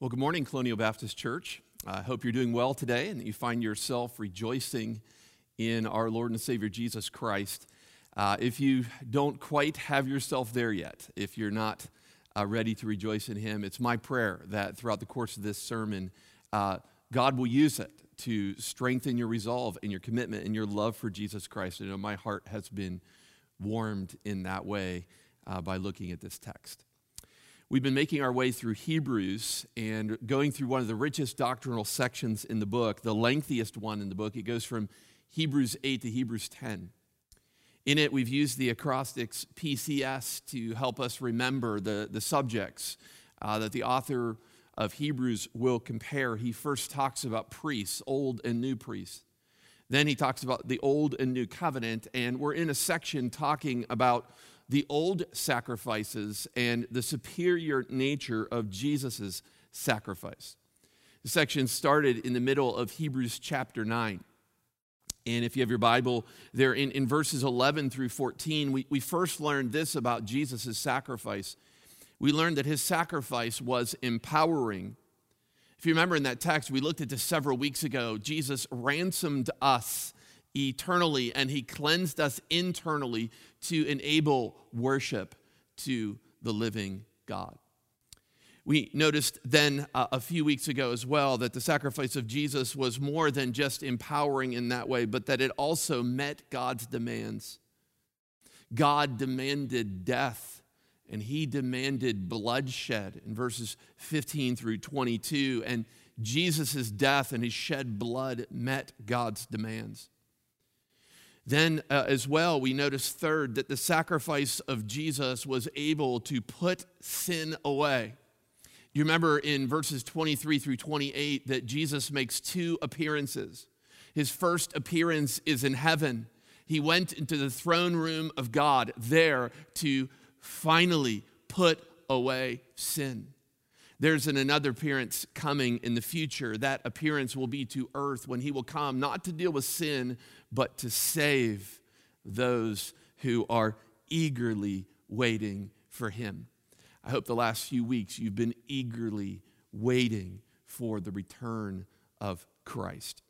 Well, good morning, Colonial Baptist Church. I hope you're doing well today and that you find yourself rejoicing in our Lord and Savior Jesus Christ. Uh, if you don't quite have yourself there yet, if you're not uh, ready to rejoice in Him, it's my prayer that throughout the course of this sermon, uh, God will use it to strengthen your resolve and your commitment and your love for Jesus Christ. I know my heart has been warmed in that way uh, by looking at this text. We've been making our way through Hebrews and going through one of the richest doctrinal sections in the book, the lengthiest one in the book. It goes from Hebrews 8 to Hebrews 10. In it, we've used the acrostics PCS to help us remember the, the subjects uh, that the author of Hebrews will compare. He first talks about priests, old and new priests. Then he talks about the old and new covenant, and we're in a section talking about the old sacrifices and the superior nature of Jesus' sacrifice. The section started in the middle of Hebrews chapter 9. And if you have your Bible there in, in verses 11 through 14, we, we first learned this about Jesus' sacrifice. We learned that his sacrifice was empowering. If you remember in that text, we looked at this several weeks ago. Jesus ransomed us eternally and he cleansed us internally to enable worship to the living God. We noticed then uh, a few weeks ago as well that the sacrifice of Jesus was more than just empowering in that way, but that it also met God's demands. God demanded death and he demanded bloodshed in verses 15 through 22. And Jesus' death and his shed blood met God's demands. Then, uh, as well, we notice third that the sacrifice of Jesus was able to put sin away. You remember in verses 23 through 28 that Jesus makes two appearances. His first appearance is in heaven. He went into the throne room of God there to finally put away sin. There's an another appearance coming in the future. That appearance will be to earth when he will come, not to deal with sin, but to save those who are eagerly waiting for him. I hope the last few weeks you've been eagerly waiting for the return of Christ.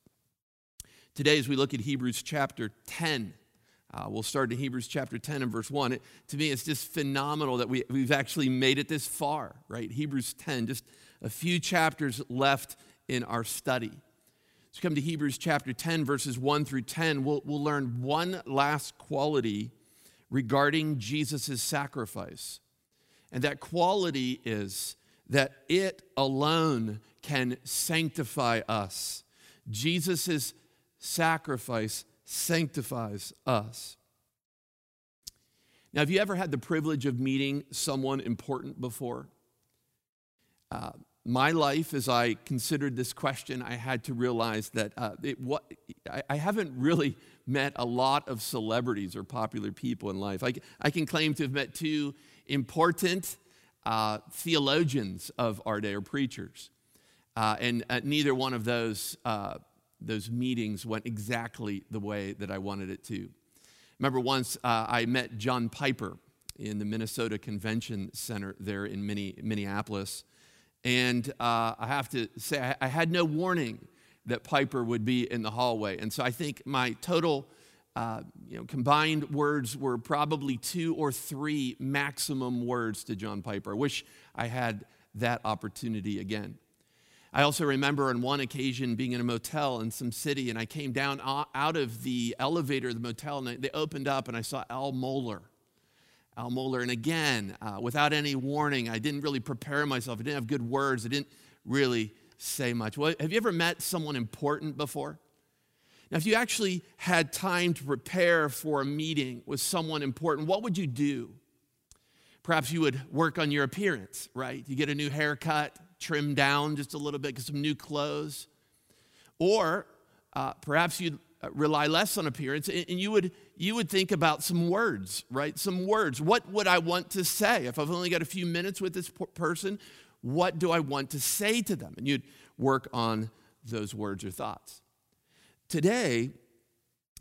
Today, as we look at Hebrews chapter 10, uh, we'll start in Hebrews chapter 10 and verse 1. It, to me, it's just phenomenal that we, we've actually made it this far, right? Hebrews 10, just a few chapters left in our study. Let's come to Hebrews chapter 10, verses 1 through 10. We'll, we'll learn one last quality regarding Jesus' sacrifice. And that quality is that it alone can sanctify us. Jesus' sacrifice sanctifies us. Now, have you ever had the privilege of meeting someone important before? Uh, my life, as I considered this question, I had to realize that uh, it, what, I, I, haven't really met a lot of celebrities or popular people in life. I, I can claim to have met two important uh, theologians of our day or preachers. Uh, and uh, neither one of those, uh, those meetings went exactly the way that I wanted it to. Remember once uh, I met John Piper in the Minnesota Convention Center there in Minneapolis. And uh, I have to say, I, I had no warning that Piper would be in the hallway. And so I think my total uh, you know, combined words were probably two or three maximum words to John Piper. I wish I had that opportunity again. I also remember on one occasion being in a motel in some city, and I came down out of the elevator of the motel, and they opened up, and I saw Al Mohler Al Mohler. And again, uh, without any warning, I didn't really prepare myself. I didn't have good words. I didn't really say much. Well, have you ever met someone important before? Now, if you actually had time to prepare for a meeting with someone important, what would you do? Perhaps you would work on your appearance, right? You get a new haircut, trim down just a little bit, get some new clothes. Or uh, perhaps you'd Uh, rely less on appearance and you would you would think about some words right? Some words. What would i want to say? If i've only got a few minutes with this person what do i want to say to them? And you'd work on those words or thoughts. Today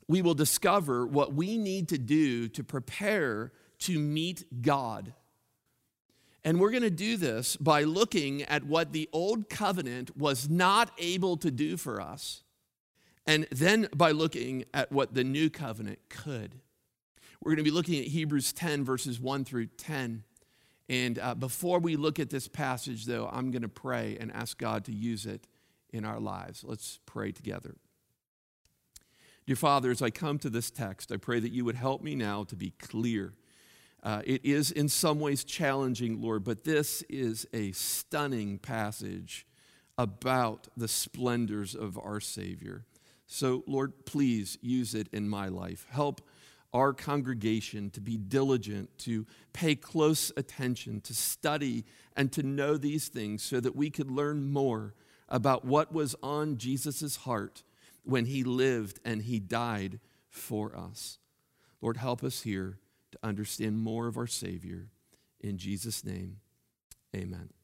we will discover what we need to do to prepare to meet god. And we're going to do this by looking at what the old covenant was not able to do for us, and then by looking at what the new covenant could. We're going to be looking at Hebrews 10, verses 1 through 10. And uh, before we look at this passage, though, I'm going to pray and ask God to use it in our lives. Let's pray together. Dear Father, as I come to this text, I pray that you would help me now to be clear. Uh, it is in some ways challenging, Lord, but this is a stunning passage about the splendors of our Savior. So, Lord, please use it in my life. Help our congregation to be diligent, to pay close attention, to study, and to know these things so that we could learn more about what was on Jesus' heart when he lived and he died for us. Lord, help us here to understand more of our Savior. In Jesus' name, amen.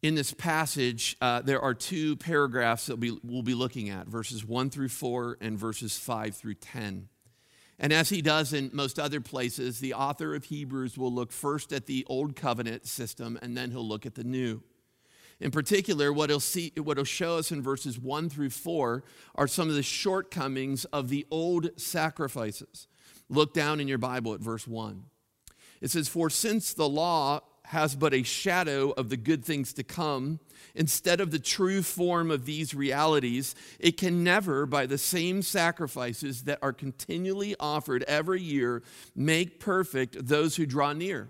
In this passage, uh, there are two paragraphs that we, will be looking at verses 1 through 4 and verses 5 through 10. And as he does in most other places, the author of Hebrews will look first at the old covenant system and then he'll look at the new. In particular, what he'll, see, what he'll show us in verses 1 through 4 are some of the shortcomings of the old sacrifices. Look down in your Bible at verse 1. It says, For since the law has but a shadow of the good things to come. Instead of the true form of these realities, it can never, by the same sacrifices that are continually offered every year, make perfect those who draw near.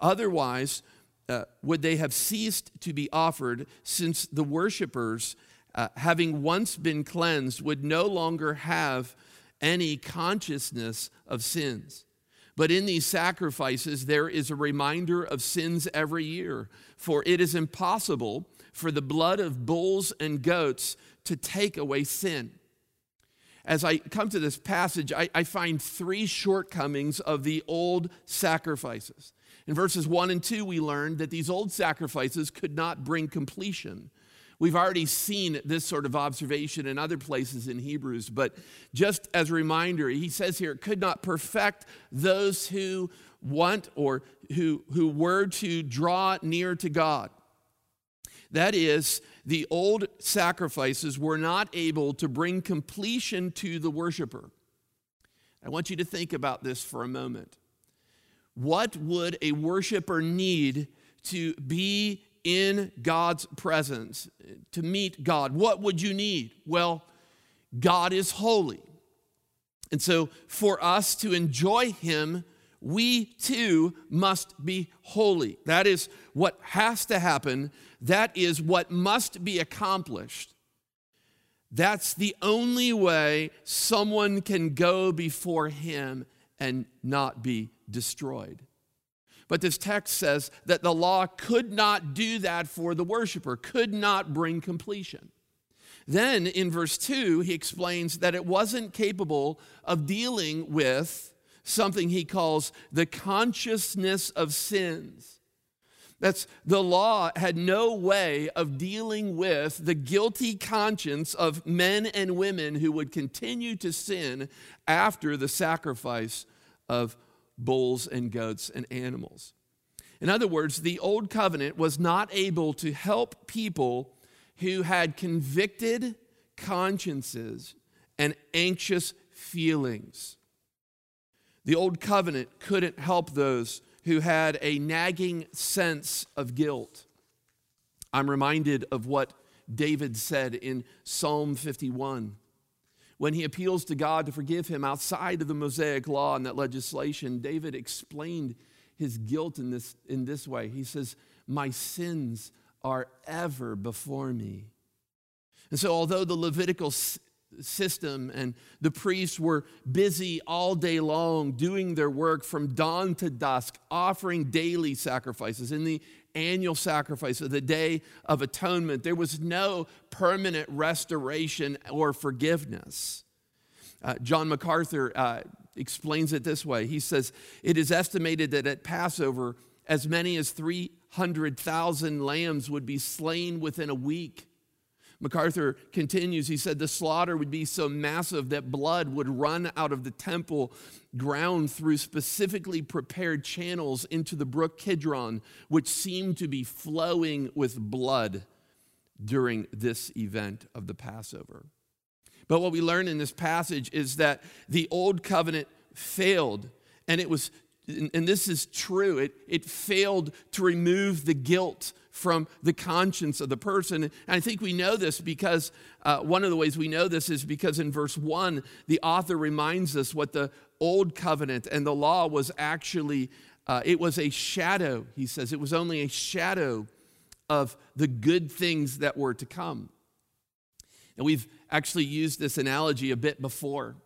Otherwise, uh, would they have ceased to be offered, since the worshippers, uh, having once been cleansed, would no longer have any consciousness of sins? But in these sacrifices, there is a reminder of sins every year, for it is impossible for the blood of bulls and goats to take away sin. As I come to this passage, I, I find three shortcomings of the old sacrifices. In verses 1 and 2, we learned that these old sacrifices could not bring completion. We've already seen this sort of observation in other places in Hebrews, but just as a reminder, he says here, could not perfect those who want or who, who were to draw near to God. That is, the old sacrifices were not able to bring completion to the worshiper. I want you to think about this for a moment. What would a worshiper need to be in God's presence to meet God, what would you need? Well, God is holy. And so, for us to enjoy Him, we too must be holy. That is what has to happen. That is what must be accomplished. That's the only way someone can go before Him and not be destroyed. But this text says that the law could not do that for the worshiper, could not bring completion. Then in verse 2, he explains that it wasn't capable of dealing with something he calls the consciousness of sins. That's the law had no way of dealing with the guilty conscience of men and women who would continue to sin after the sacrifice of bulls and goats and animals. In other words, the old covenant was not able to help people who had convicted consciences and anxious feelings. The old covenant couldn't help those who had a nagging sense of guilt. I'm reminded of what David said in Psalm 51 when he appeals to God to forgive him outside of the Mosaic law and that legislation, David explained his guilt in this, in this way. He says, My sins are ever before me. And so, although the Levitical system and the priests were busy all day long doing their work from dawn to dusk, offering daily sacrifices in the annual sacrifice of the Day of Atonement. There was no permanent restoration or forgiveness. Uh, John MacArthur uh, explains it this way He says, It is estimated that at Passover, as many as 300,000 lambs would be slain within a week. MacArthur continues, he said, the slaughter would be so massive that blood would run out of the temple ground through specifically prepared channels into the brook Kidron, which seemed to be flowing with blood during this event of the Passover. But what we learn in this passage is that the old covenant failed, and it was and this is true, it, it failed to remove the guilt from the conscience of the person. And I think we know this because uh, one of the ways we know this is because in verse 1, the author reminds us what the old covenant and the law was actually, uh, it was a shadow, he says. It was only a shadow of the good things that were to come. And we've actually used this analogy a bit before.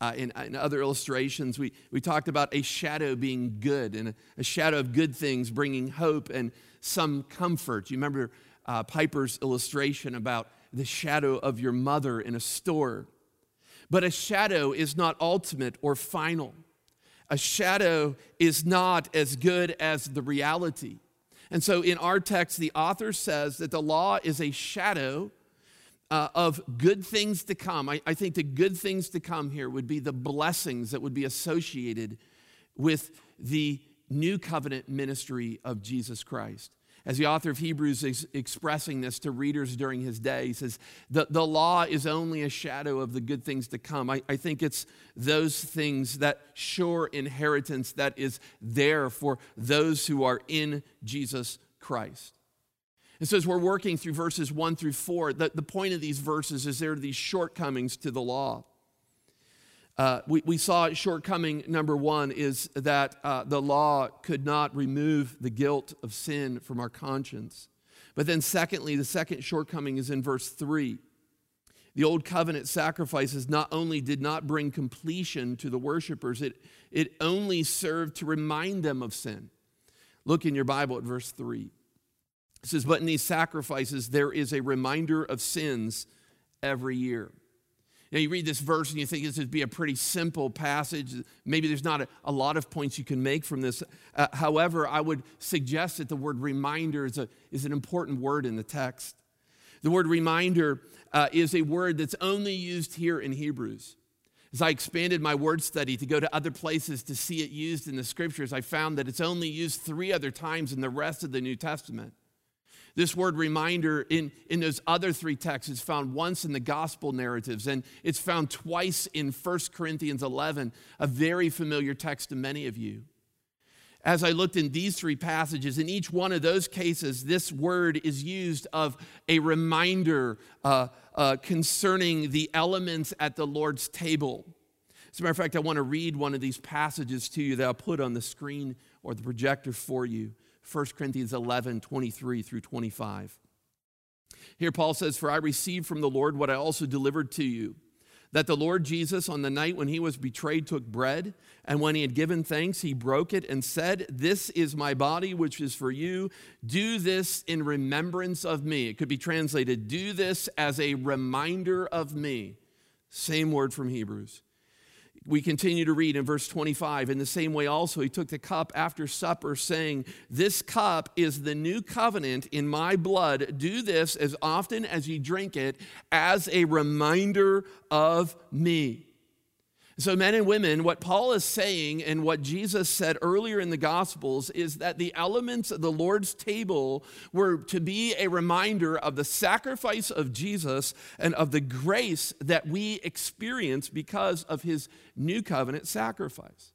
Uh, in, in, other illustrations, we, we talked about a shadow being good and a, a, shadow of good things bringing hope and some comfort. You remember uh, Piper's illustration about the shadow of your mother in a store. But a shadow is not ultimate or final. A shadow is not as good as the reality. And so in our text, the author says that the law is a shadow uh, of good things to come. I, I think the good things to come here would be the blessings that would be associated with the new covenant ministry of Jesus Christ. As the author of Hebrews is expressing this to readers during his day, he says, the, the law is only a shadow of the good things to come. I, I think it's those things, that sure inheritance that is there for those who are in Jesus Christ. And so, as we're working through verses one through four, the, the point of these verses is there are these shortcomings to the law. Uh, we, we saw shortcoming number one is that uh, the law could not remove the guilt of sin from our conscience. But then, secondly, the second shortcoming is in verse three. The old covenant sacrifices not only did not bring completion to the worshipers, it, it only served to remind them of sin. Look in your Bible at verse 3. It says, But in these sacrifices, there is a reminder of sins every year. Now, you read this verse and you think this would be a pretty simple passage. Maybe there's not a, a lot of points you can make from this. Uh, however, I would suggest that the word reminder is, a, is an important word in the text. The word reminder uh, is a word that's only used here in Hebrews. As I expanded my word study to go to other places to see it used in the scriptures, I found that it's only used three other times in the rest of the New Testament. This word reminder in, in those other three texts is found once in the gospel narratives, and it's found twice in 1 Corinthians 11, a very familiar text to many of you. As I looked in these three passages, in each one of those cases, this word is used of a reminder uh, uh, concerning the elements at the Lord's table. As a matter of fact, I want to read one of these passages to you that I'll put on the screen or the projector for you. 1 Corinthians 11, 23 through 25. Here, Paul says, For I received from the Lord what I also delivered to you that the Lord Jesus, on the night when he was betrayed, took bread, and when he had given thanks, he broke it and said, This is my body, which is for you. Do this in remembrance of me. It could be translated, Do this as a reminder of me. Same word from Hebrews we continue to read in verse 25 in the same way also he took the cup after supper saying this cup is the new covenant in my blood. Do this as often as you drink it as a reminder of me so, men and women, what Paul is saying and what Jesus said earlier in the Gospels is that the elements of the Lord's table were to be a reminder of the sacrifice of Jesus and of the grace that we experience because of his new covenant sacrifice.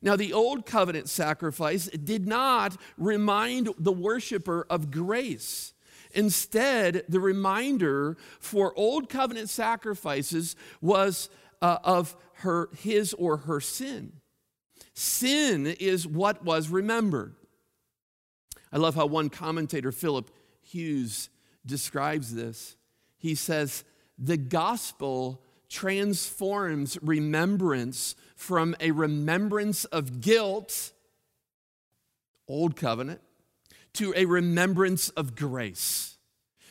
Now, the old covenant sacrifice did not remind the worshiper of grace. Instead, the reminder for old covenant sacrifices was uh, of her, his or her sin. Sin is what was remembered. I love how one commentator, Philip Hughes, describes this. He says, The gospel transforms remembrance from a remembrance of guilt, old covenant, to a remembrance of grace.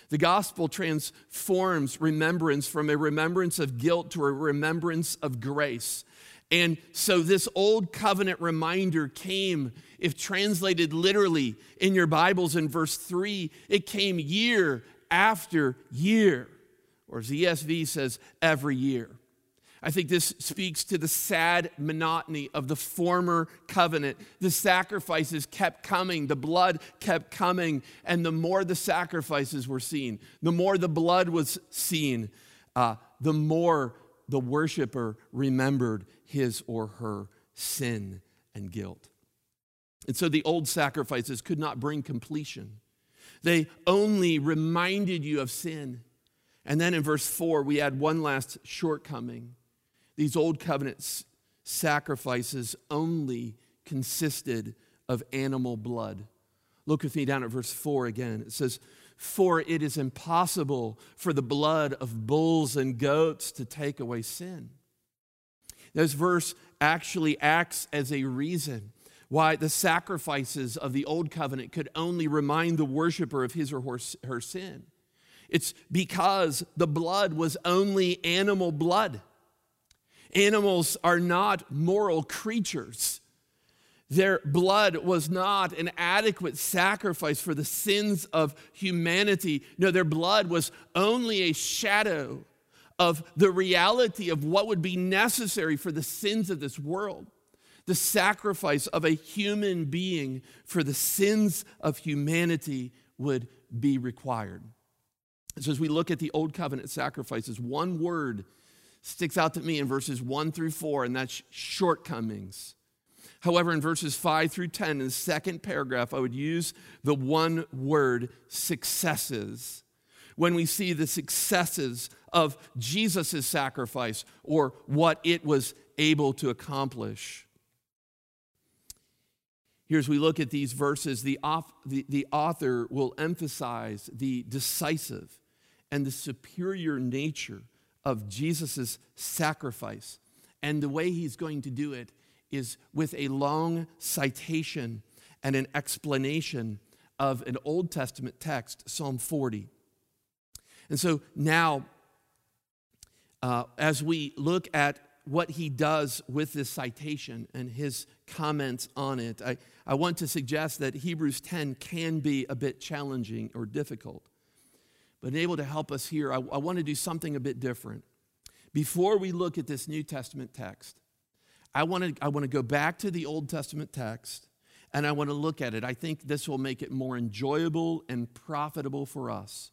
The gospel transforms remembrance from a remembrance of guilt to a remembrance of grace. And so, this old covenant reminder came, if translated literally in your Bibles in verse 3, it came year after year, or as the ESV says, every year. I think this speaks to the sad monotony of the former covenant. The sacrifices kept coming, the blood kept coming, and the more the sacrifices were seen, the more the blood was seen, uh, the more the worshiper remembered his or her sin and guilt. And so the old sacrifices could not bring completion. They only reminded you of sin. And then in verse 4, we add one last shortcoming. These old covenant sacrifices only consisted of animal blood. Look with me down at verse 4 again. It says, For it is impossible for the blood of bulls and goats to take away sin. This verse actually acts as a reason why the sacrifices of the old covenant could only remind the worshiper of his or her sin. It's because the blood was only animal blood. Animals are not moral creatures. Their blood was not an adequate sacrifice for the sins of humanity. No, their blood was only a shadow of the reality of what would be necessary for the sins of this world the sacrifice of a human being for the sins of humanity would be required. So, as we look at the Old Covenant sacrifices, one word sticks out to me in verses 1 through 4, and that's shortcomings. However, in verses 5 through 10, in the second paragraph, I would use the one word successes. When we see the successes of Jesus' sacrifice or what it was able to accomplish. Here, as we look at these verses, the, off, the, the author will emphasize the decisive and the superior nature of Jesus' sacrifice. And the way he's going to do it is with a long citation and an explanation of an Old Testament text, Psalm 40. And so now, uh, as we look at what he does with this citation and his comments on it, I, I want to suggest that Hebrews 10 can be a bit challenging or difficult. But able to help us here, I, I want to do something a bit different. Before we look at this New Testament text, I want to, I want to go back to the Old Testament text and I want to look at it. I think this will make it more enjoyable and profitable for us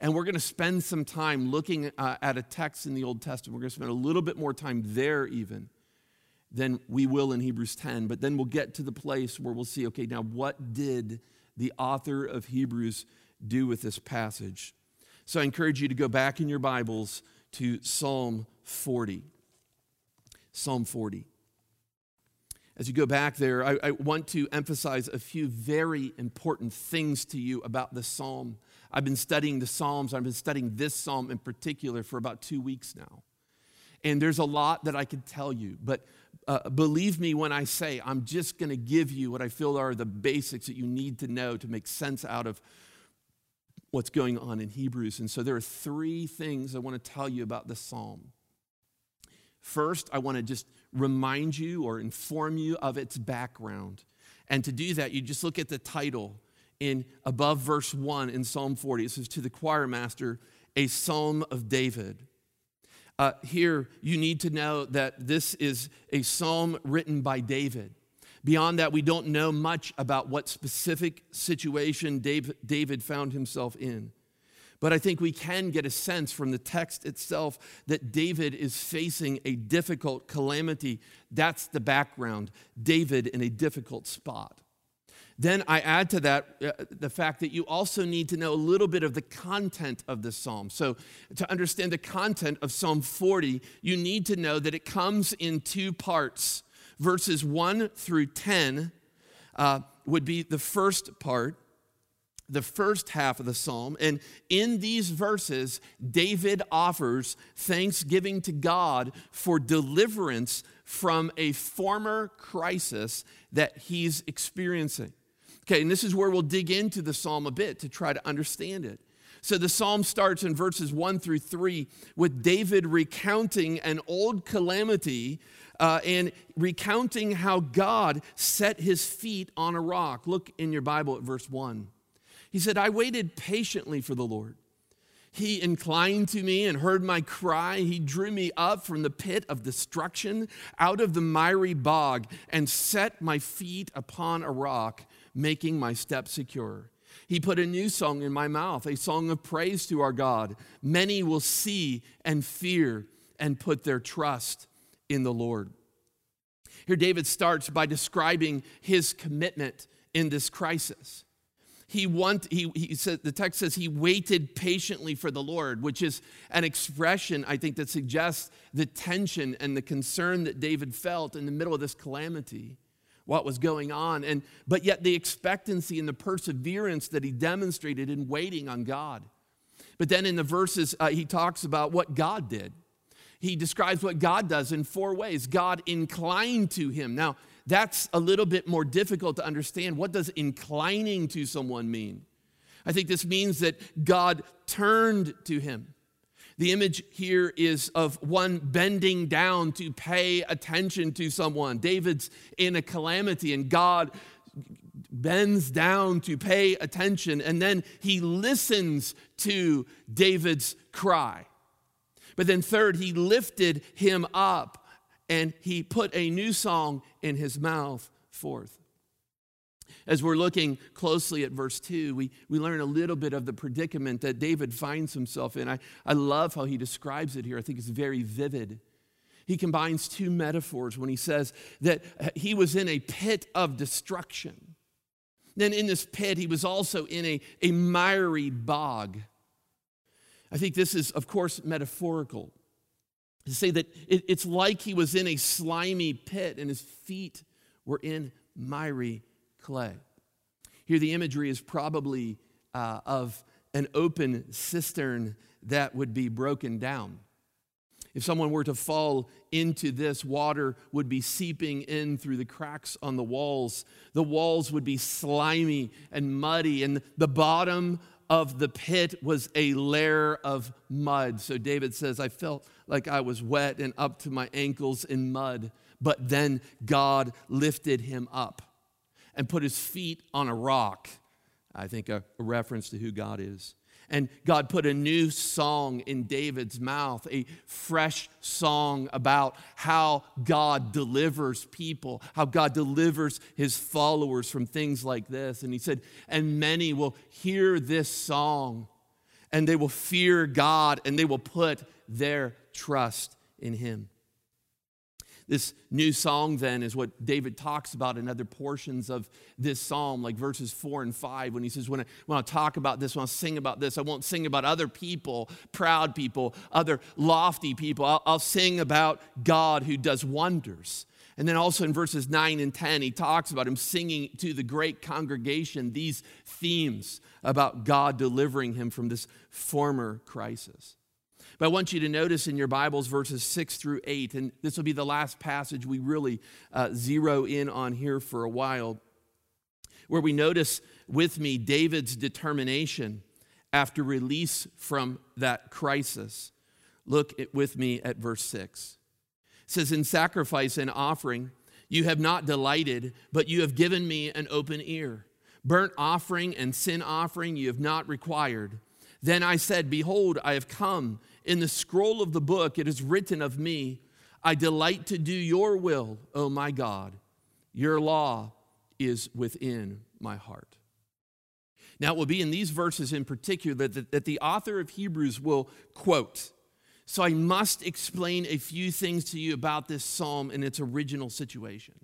and we're going to spend some time looking uh, at a text in the Old Testament. We're going to spend a little bit more time there, even, than we will in Hebrews 10. But then we'll get to the place where we'll see okay, now what did the author of Hebrews do with this passage? So I encourage you to go back in your Bibles to Psalm 40. Psalm 40. As you go back there, I, I want to emphasize a few very important things to you about the psalm I've been studying the Psalms. I've been studying this psalm in particular for about two weeks now. And there's a lot that I could tell you, but uh, believe me when I say I'm just going to give you what I feel are the basics that you need to know to make sense out of what's going on in Hebrews. And so there are three things I want to tell you about the psalm. First, I want to just remind you or inform you of its background. And to do that, you just look at the title in above verse 1 in Psalm 40. It says, To the choir master, a psalm of David. Uh, here, you need to know that this is a psalm written by David. Beyond that, we don't know much about what specific situation David, found himself in. But I think we can get a sense from the text itself that David is facing a difficult calamity. That's the background. David in a difficult spot. Then I add to that uh, the fact that you also need to know a little bit of the content of the psalm. So, to understand the content of Psalm 40, you need to know that it comes in two parts. Verses 1 through 10 uh, would be the first part, the first half of the psalm. And in these verses, David offers thanksgiving to God for deliverance from a former crisis that he's experiencing. Okay, and this is where we'll dig into the psalm a bit to try to understand it. So the psalm starts in verses 1 through 3 with David recounting an old calamity uh, and recounting how God set his feet on a rock. Look in your Bible at verse 1. He said, I waited patiently for the Lord. He inclined to me and heard my cry. He drew me up from the pit of destruction, out of the miry bog, and set my feet upon a rock, making my steps secure. He put a new song in my mouth, a song of praise to our God. Many will see and fear and put their trust in the Lord. Here, David starts by describing his commitment in this crisis. He want he, he said the text says he waited patiently for the lord which is an expression i think that suggests the tension and the concern that david felt in the middle of this calamity what was going on and but yet the expectancy and the perseverance that he demonstrated in waiting on god. But then in the verses uh, he talks about what god did he describes what god does in four ways god inclined to him now that's a little bit more difficult to understand. What does inclining to someone mean? I think this means that God turned to him. The image here is of one bending down to pay attention to someone. David's in a calamity, and God bends down to pay attention, and then he listens to David's cry. But then, third, he lifted him up and he put a new song in his mouth forth. As we're looking closely at verse 2, we, we learn a little bit of the predicament that David finds himself in. I, I love how he describes it here. I think it's very vivid. He combines two metaphors when he says that he was in a pit of destruction. Then in this pit, he was also in a, a miry bog. I think this is, of course, metaphorical to say that it, it's like he was in a slimy pit and his feet were in miry clay. Here, the imagery is probably uh, of an open cistern that would be broken down. If someone were to fall into this, water would be seeping in through the cracks on the walls. The walls would be slimy and muddy, and the bottom of the pit was a layer of mud. So David says, I felt like I was wet and up to my ankles in mud. But then God lifted him up and put his feet on a rock. I think a, reference to who God is. And God put a new song in David's mouth, a fresh song about how God delivers people, how God delivers his followers from things like this. And he said, And many will hear this song and they will fear God and they will put their trust in him. This new song, then, is what David talks about in other portions of this psalm, like verses four and five, when he says, When I, when I talk about this, when I sing about this, I won't sing about other people, proud people, other lofty people. I'll, I'll sing about God who does wonders. And then also in verses 9 and 10, he talks about him singing to the great congregation these themes about God delivering him from this former crisis. But I want you to notice in your Bibles verses 6 through 8, and this will be the last passage we really uh, zero in on here for a while, where we notice with me David's determination after release from that crisis. Look at, with me at verse 6. It says, In sacrifice and offering, you have not delighted, but you have given me an open ear. Burnt offering and sin offering you have not required. Then I said, Behold, I have come. In the scroll of the book it is written of me, I delight to do your will, O my God. Your law is within my heart. Now, it will be in these verses in particular that, that the author of Hebrews will quote. So I must explain a few things to you about this psalm in its original situation.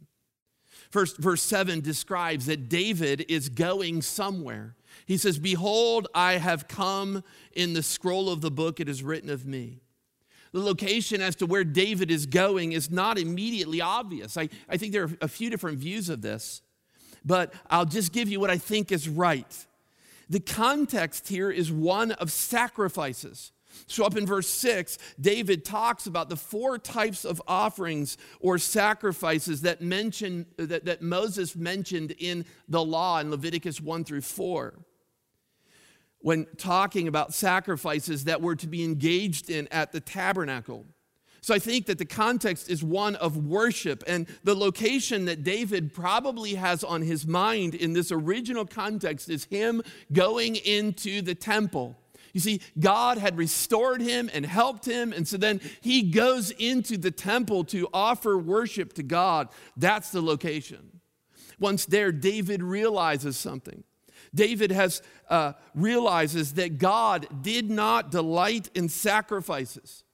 First, verse 7 describes that David is going somewhere. He says, Behold, I have come in the scroll of the book, it is written of me. The location as to where David is going is not immediately obvious. I, I think there are a few different views of this, but I'll just give you what I think is right. The context here is one of sacrifices. So, up in verse 6, David talks about the four types of offerings or sacrifices that, mention, that, that Moses mentioned in the law in Leviticus 1 through 4. When talking about sacrifices that were to be engaged in at the tabernacle. So I think that the context is one of worship, and the location that David probably has on his mind in this original context is him going into the temple You see, God had restored him and helped him, and so then he goes into the temple to offer worship to God. That's the location. Once there, David realizes something. David has uh, realizes that God did not delight in sacrifices.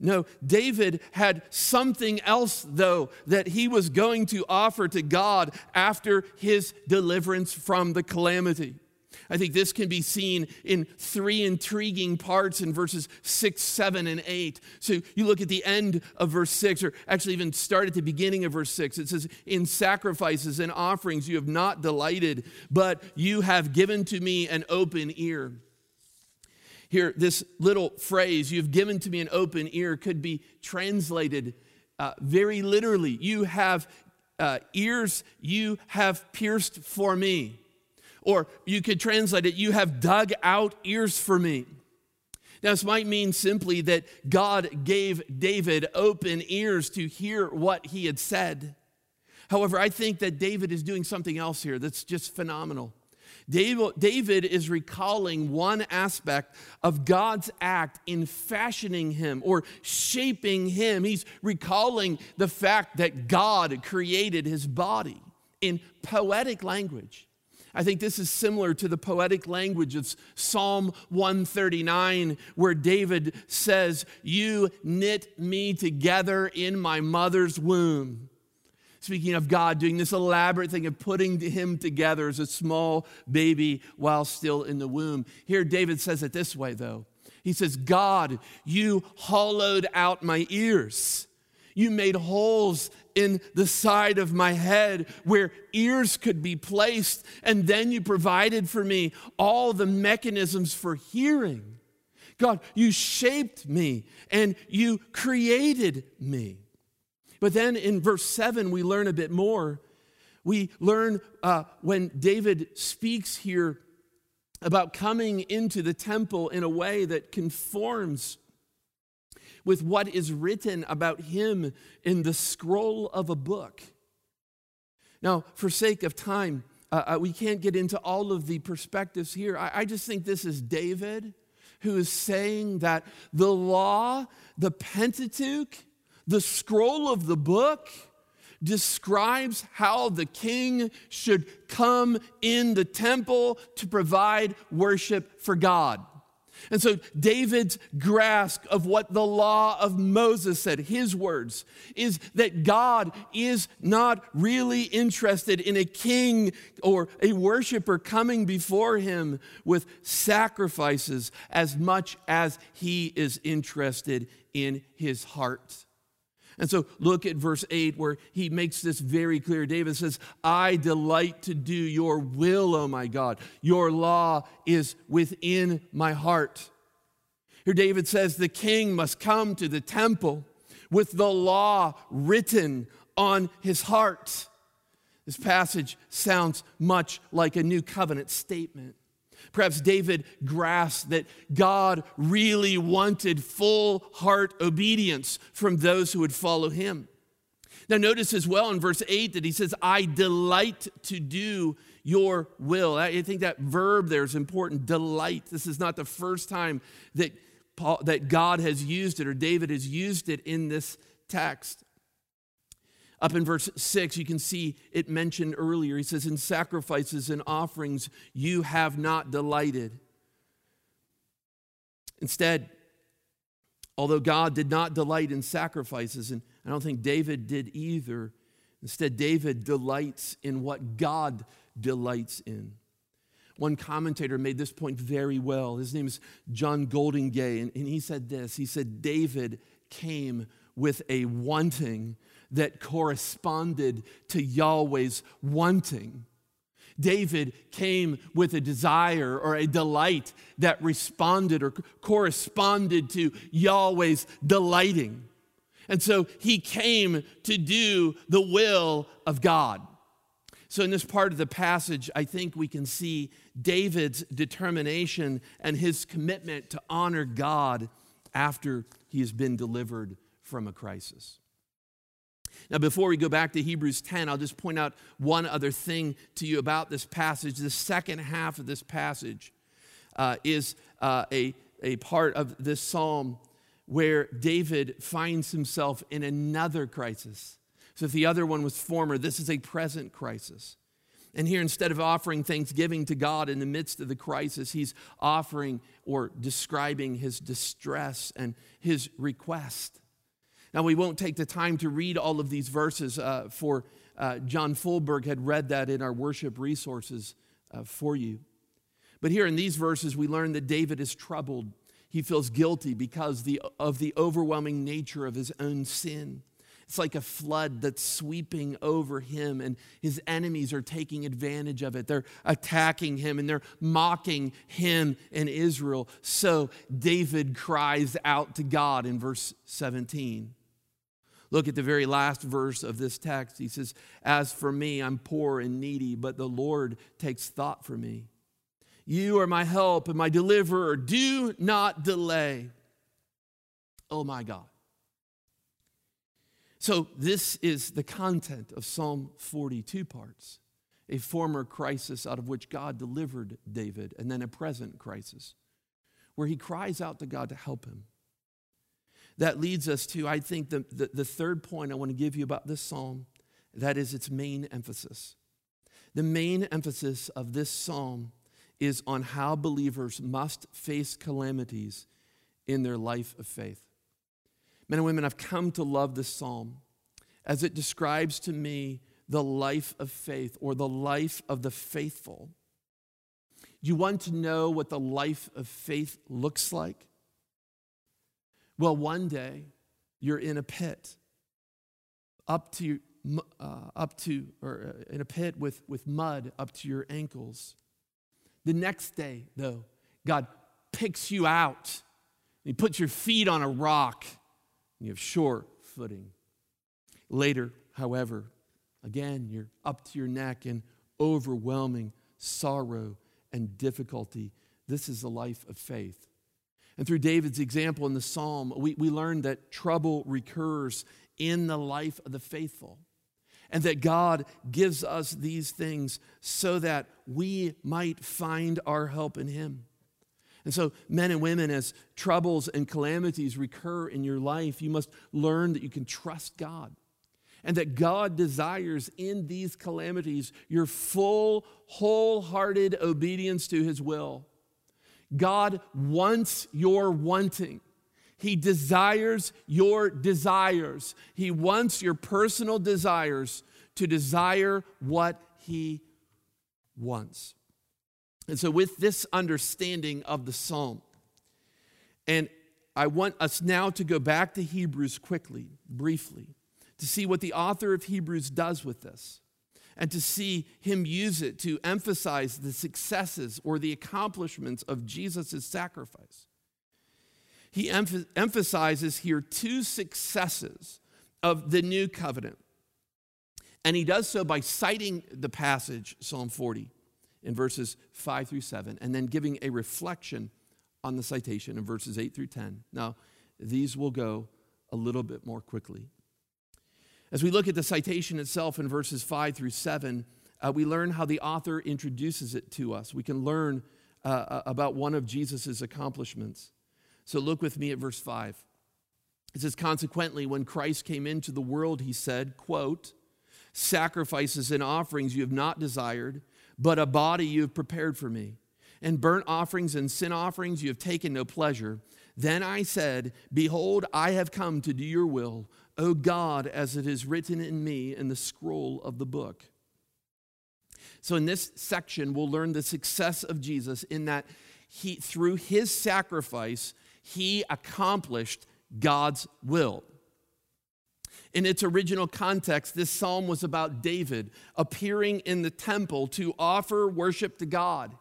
No, David had something else, though, that he was going to offer to God after his deliverance from the calamity. I think this can be seen in three intriguing parts in verses 6, 7, and 8. So you look at the end of verse 6, or actually even start at the beginning of verse 6. It says, In sacrifices and offerings you have not delighted, but you have given to me an open ear. Here, this little phrase, you've given to me an open ear, could be translated uh, very literally. You have uh, ears you have pierced for me. Or you could translate it, you have dug out ears for me. Now, this might mean simply that God gave David open ears to hear what he had said. However, I think that David is doing something else here that's just phenomenal. David is recalling one aspect of God's act in fashioning him or shaping him. He's recalling the fact that God created his body in poetic language. I think this is similar to the poetic language of Psalm 139, where David says, You knit me together in my mother's womb. Speaking of God doing this elaborate thing of putting him together as a small baby while still in the womb. Here, David says it this way, though. He says, God, you hollowed out my ears. You made holes in the side of my head where ears could be placed. And then you provided for me all the mechanisms for hearing. God, you shaped me and you created me. But then in verse 7, we learn a bit more. We learn uh, when David speaks here about coming into the temple in a way that conforms with what is written about him in the scroll of a book. Now, for sake of time, uh, uh, we can't get into all of the perspectives here. I, I just think this is David who is saying that the law, the Pentateuch, the scroll of the book, describes how the king should come in the temple to provide worship for God. And so, David's grasp of what the law of Moses said, his words, is that God is not really interested in a king or a worshiper coming before him with sacrifices as much as he is interested in his heart. And so look at verse 8 where he makes this very clear. David says, I delight to do your will, O my God. Your law is within my heart. Here David says, the king must come to the temple with the law written on his heart. This passage sounds much like a new covenant statement. Perhaps David grasped that God really wanted full heart obedience from those who would follow him. Now, notice as well in verse 8 that he says, I delight to do your will. I think that verb there is important delight. This is not the first time that, Paul, that God has used it or David has used it in this text. Up in verse 6, you can see it mentioned earlier. He says, In sacrifices and offerings you have not delighted. Instead, although God did not delight in sacrifices, and I don't think David did either, instead, David delights in what God delights in. One commentator made this point very well. His name is John Goldingay, and, and he said this He said, David came with a wanting that corresponded to Yahweh's wanting. David came with a desire or a delight that responded or corresponded to Yahweh's delighting. And so he came to do the will of God. So, in this part of the passage, I think we can see David's determination and his commitment to honor God after he has been delivered from a crisis. Now, before we go back to Hebrews 10, I'll just point out one other thing to you about this passage. The second half of this passage uh, is uh, a, a part of this psalm where David finds himself in another crisis. So if the other one was former, this is a present crisis. And here, instead of offering thanksgiving to God in the midst of the crisis, he's offering or describing his distress and his request. Now, we won't take the time to read all of these verses, uh, for uh, John Fulberg had read that in our worship resources uh, for you. But here in these verses, we learn that David is troubled. He feels guilty because the, of the overwhelming nature of his own sin. It's like a flood that's sweeping over him, and his enemies are taking advantage of it. They're attacking him and they're mocking him and Israel. So David cries out to God in verse 17. Look at the very last verse of this text. He says, As for me, I'm poor and needy, but the Lord takes thought for me. You are my help and my deliverer. Do not delay. Oh my God. So, this is the content of Psalm 42 parts a former crisis out of which God delivered David, and then a present crisis where he cries out to God to help him. That leads us to, I think, the, the, the third point I want to give you about this psalm that is its main emphasis. The main emphasis of this psalm is on how believers must face calamities in their life of faith. Men and women, I've come to love this psalm as it describes to me the life of faith or the life of the faithful. You want to know what the life of faith looks like? Well, one day you're in a pit, up to, uh, up to or uh, in a pit with, with mud up to your ankles. The next day, though, God picks you out. He puts your feet on a rock and you have sure footing. Later, however, again, you're up to your neck in overwhelming sorrow and difficulty. This is the life of faith. And through David's example in the psalm, we, we learn that trouble recurs in the life of the faithful. And that God gives us these things so that we might find our help in Him. And so, men and women, as troubles and calamities recur in your life, you must learn that you can trust God and that God desires in these calamities your full, wholehearted obedience to His will. God wants your wanting. He desires your desires. He wants your personal desires to desire what He wants. And so, with this understanding of the psalm, and I want us now to go back to Hebrews quickly, briefly, to see what the author of Hebrews does with this, and to see him use it to emphasize the successes or the accomplishments of Jesus' sacrifice. He emph- emphasizes here two successes of the new covenant. And he does so by citing the passage, Psalm 40 in verses 5 through 7, and then giving a reflection on the citation in verses 8 through 10. Now, these will go a little bit more quickly. As we look at the citation itself in verses 5 through 7, uh, we learn how the author introduces it to us. We can learn uh, uh about one of Jesus' accomplishments. So look with me at verse 5. It says, Consequently, when Christ came into the world, he said, quote, Sacrifices and offerings you have not desired but a body you have prepared for me. And burnt offerings and sin offerings you have taken no pleasure. Then I said, Behold, I have come to do your will, O God, as it is written in me in the scroll of the book. So, in this section, we'll learn the success of Jesus in that he, through his sacrifice, he accomplished God's will. In its original context, this psalm was about David appearing in the temple to offer worship to God.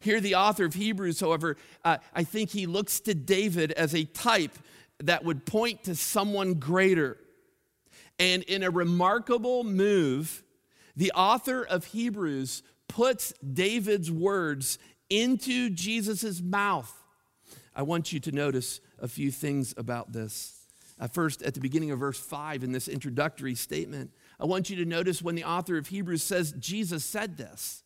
Here, the author of Hebrews, however, uh, I think he looks to David as a type that would point to someone greater. And in a remarkable move, the author of Hebrews puts David's words into Jesus' mouth. I want you to notice a few things about this. Uh, first, at the beginning of verse 5 in this introductory statement, I want you to notice when the author of Hebrews says Jesus said this.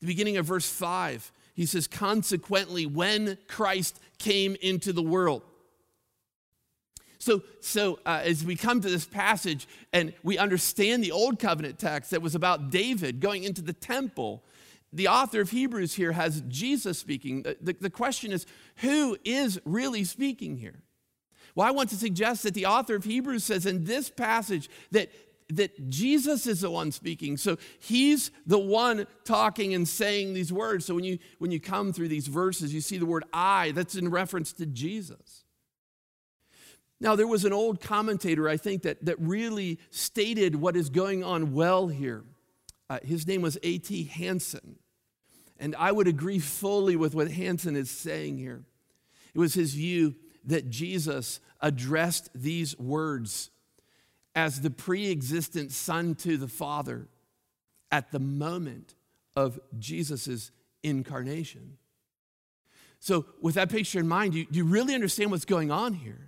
The beginning of verse 5, He says, consequently, when Christ came into the world. So, so uh, as we come to this passage and we understand the Old Covenant text that was about David going into the temple, the author of Hebrews here has Jesus speaking. The, the, the question is, who is really speaking here? Well, I want to suggest that the author of Hebrews says in this passage that, that Jesus is the one speaking. So he's the one talking and saying these words. So when you, when you come through these verses, you see the word I, that's in reference to Jesus. Now, there was an old commentator, I think, that, that really stated what is going on well here. Uh, his name was A.T. Hanson. And I would agree fully with what Hanson is saying here. It was his view that Jesus addressed these words as the pre existent Son to the Father at the moment of Jesus' incarnation. So, with that picture in mind, you, do you really understand what's going on here?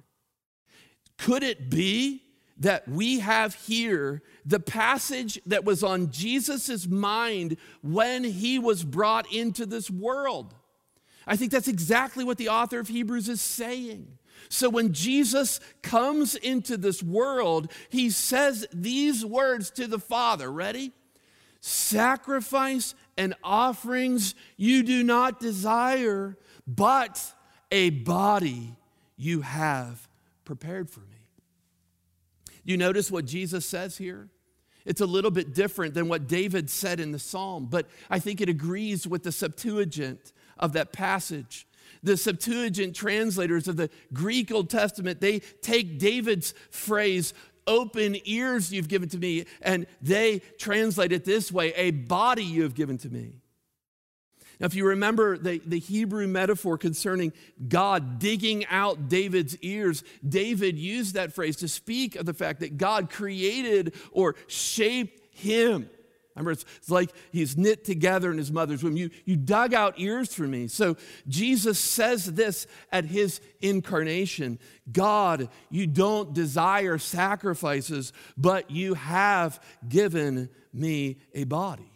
Could it be that we have here the passage that was on Jesus' mind when he was brought into this world? I think that's exactly what the author of Hebrews is saying. So when Jesus comes into this world, he says these words to the Father. Ready? Sacrifice and offerings you do not desire, but a body you have prepared for me. You notice what Jesus says here? It's a little bit different than what David said in the psalm, but I think it agrees with the Septuagint of that passage. The Septuagint translators of the Greek Old Testament, they take David's phrase, open ears you've given to me, and they translate it this way a body you have given to me. Now, if you remember the, the Hebrew metaphor concerning God digging out David's ears, David used that phrase to speak of the fact that God created or shaped him. Remember, it's, it's like he's knit together in his mother's womb. You, you dug out ears for me. So Jesus says this at his incarnation God, you don't desire sacrifices, but you have given me a body.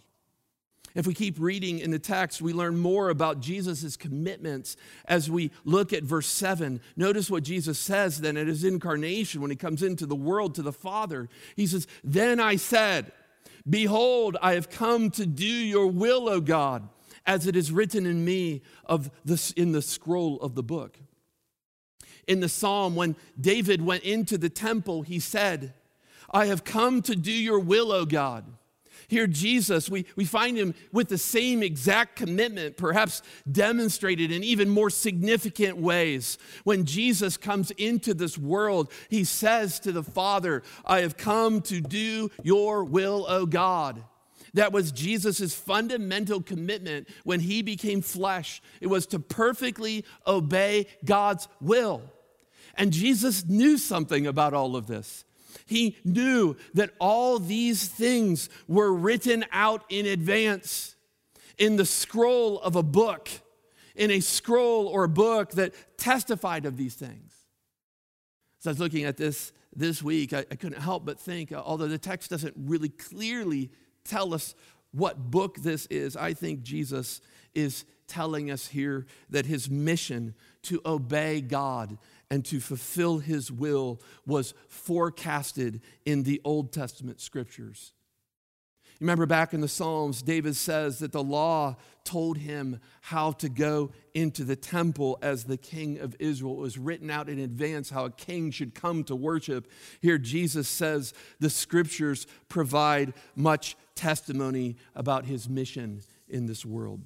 If we keep reading in the text, we learn more about Jesus' commitments as we look at verse 7. Notice what Jesus says then at his incarnation when he comes into the world to the Father. He says, Then I said, Behold, I have come to do your will, O God, as it is written in me of this, in the scroll of the book. In the psalm, when David went into the temple, he said, I have come to do your will, O God. Here, Jesus, we, we find him with the same exact commitment, perhaps demonstrated in even more significant ways. When Jesus comes into this world, he says to the Father, I have come to do your will, O God. That was Jesus' fundamental commitment when he became flesh. It was to perfectly obey God's will. And Jesus knew something about all of this. He knew that all these things were written out in advance in the scroll of a book, in a scroll or a book that testified of these things. So I was looking at this this week, I, I couldn't help but think, uh, although the text doesn't really clearly tell us what book this is, I think Jesus is telling us here that his mission to obey God and to fulfill his will was forecasted in the Old Testament scriptures. You remember back in the Psalms, David says that the law told him how to go into the temple as the king of Israel. It was written out in advance how a king should come to worship. Here, Jesus says the scriptures provide much testimony about his mission in this world.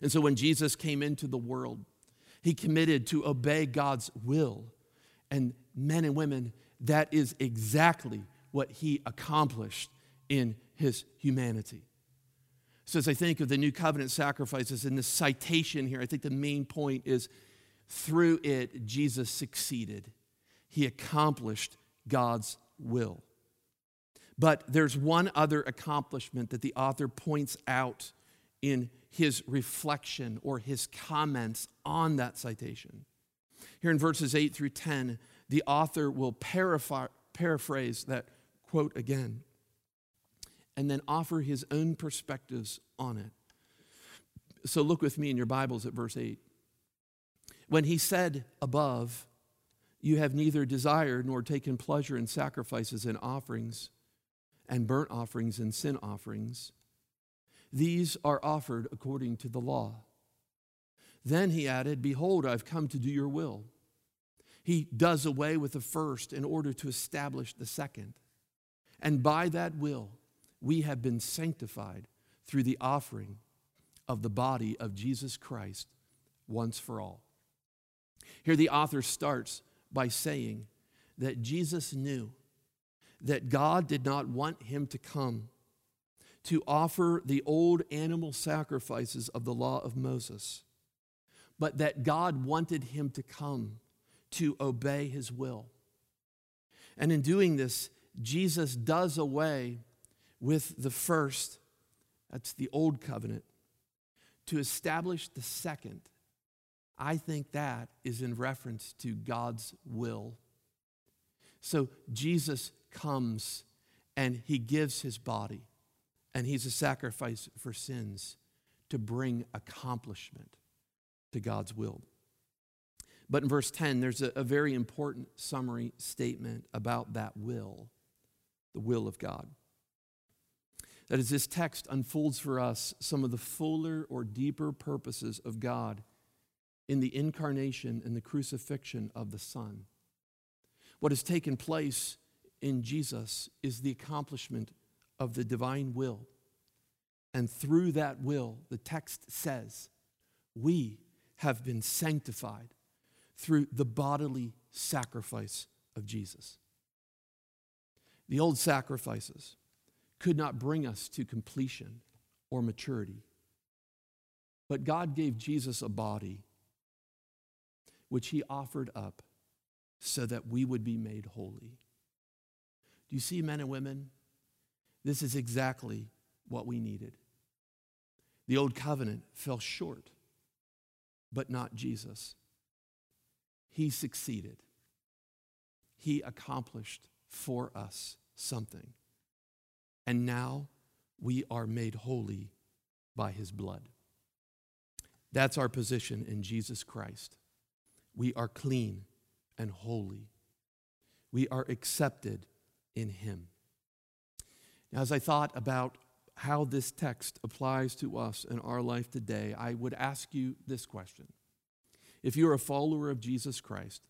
And so when Jesus came into the world, he committed to obey God's will. And men and women, that is exactly what he accomplished in his humanity. So, as I think of the new covenant sacrifices in this citation here, I think the main point is through it, Jesus succeeded. He accomplished God's will. But there's one other accomplishment that the author points out in his reflection or his comments on that citation. Here in verses 8 through 10, the author will paraphrase that quote again and then offer his own perspectives on it. So look with me in your Bibles at verse 8. When he said above, You have neither desired nor taken pleasure in sacrifices and offerings, and burnt offerings and sin offerings, these are offered according to the law. Then he added, Behold, I've come to do your will. He does away with the first in order to establish the second. And by that will, we have been sanctified through the offering of the body of Jesus Christ once for all. Here, the author starts by saying that Jesus knew that God did not want him to come to offer the old animal sacrifices of the law of Moses, but that God wanted him to come to obey his will. And in doing this, Jesus does away with the first, that's the old covenant, to establish the second. I think that is in reference to God's will. So Jesus comes and he gives his body, and he's a sacrifice for sins to bring accomplishment to God's will. But in verse 10, there's a, a very important summary statement about that will, the will of God. That is, this text unfolds for us some of the fuller or deeper purposes of God in the incarnation and the crucifixion of the Son. What has taken place in Jesus is the accomplishment of the divine will. And through that will, the text says, we have been sanctified through the bodily sacrifice of Jesus. The old sacrifices could not bring us to completion or maturity. But God gave Jesus a body which he offered up so that we would be made holy. Do you see, men and women? This is exactly what we needed. The old covenant fell short, but not Jesus. He succeeded. He accomplished for us something. And now we are made holy by his blood. That's our position in Jesus Christ. We are clean and holy. We are accepted in him. As I thought about how this text applies to us in our life today, I would ask you this question if you're a follower of Jesus Christ,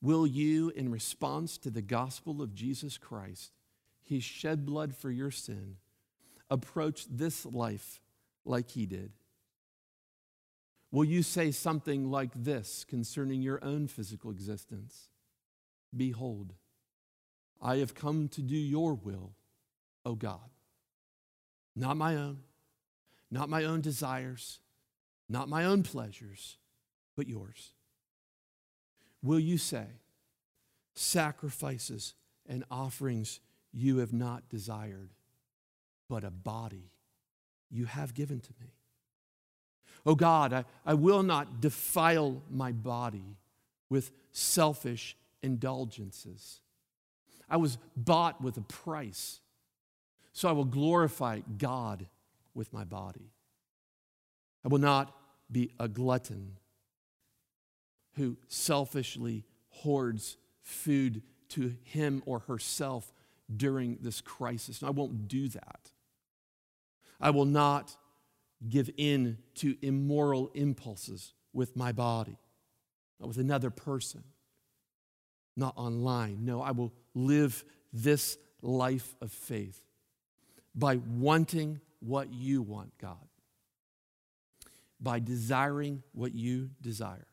will you, in response to the gospel of Jesus Christ, he shed blood for your sin, approach this life like he did? Will you say something like this concerning your own physical existence? Behold, I have come to do your will, O God. Not my own, not my own desires, not my own pleasures but yours. Will you say, sacrifices and offerings you have not desired, but a body you have given to me? Oh God, I, I will not defile my body with selfish indulgences. I was bought with a price, so I will glorify God with my body. I will not be a glutton who selfishly hoards food to him or herself during this crisis. I won't do that. I will not give in to immoral impulses with my body, not with another person, not online. No, I will live this life of faith by wanting what you want, God, by desiring what you desire.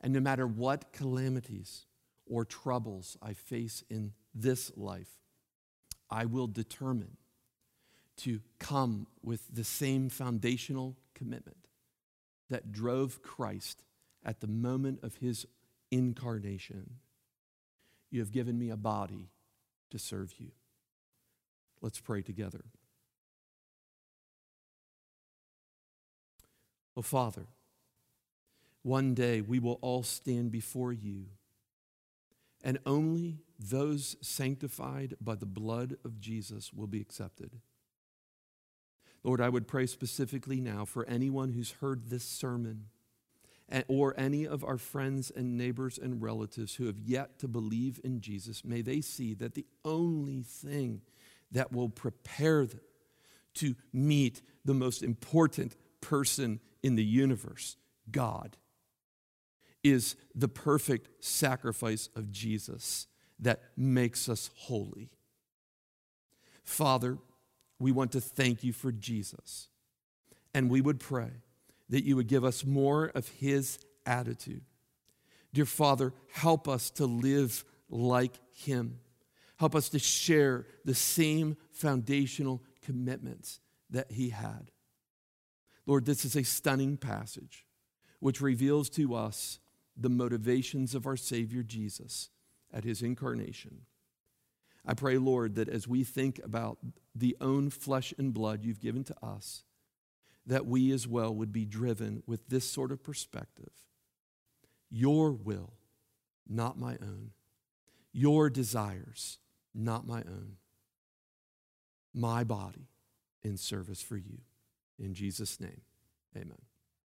And no matter what calamities or troubles I face in this life, I will determine to come with the same foundational commitment that drove Christ at the moment of his incarnation. You have given me a body to serve you. Let's pray together. Oh, Father, one day we will all stand before you, and only those sanctified by the blood of Jesus will be accepted. Lord, I would pray specifically now for anyone who's heard this sermon or any of our friends and neighbors and relatives who have yet to believe in Jesus. May they see that the only thing that will prepare them to meet the most important person in the universe, God, is the perfect sacrifice of Jesus that makes us holy. Father, we want to thank you for Jesus. And we would pray that you would give us more of his attitude. Dear Father, help us to live like him. Help us to share the same foundational commitments that he had. Lord, this is a stunning passage which reveals to us the motivations of our Savior Jesus at his incarnation. I pray, Lord, that as we think about the own flesh and blood you've given to us, that we as well would be driven with this sort of perspective. Your will, not my own. Your desires, not my own. My body in service for you. In Jesus' name, amen.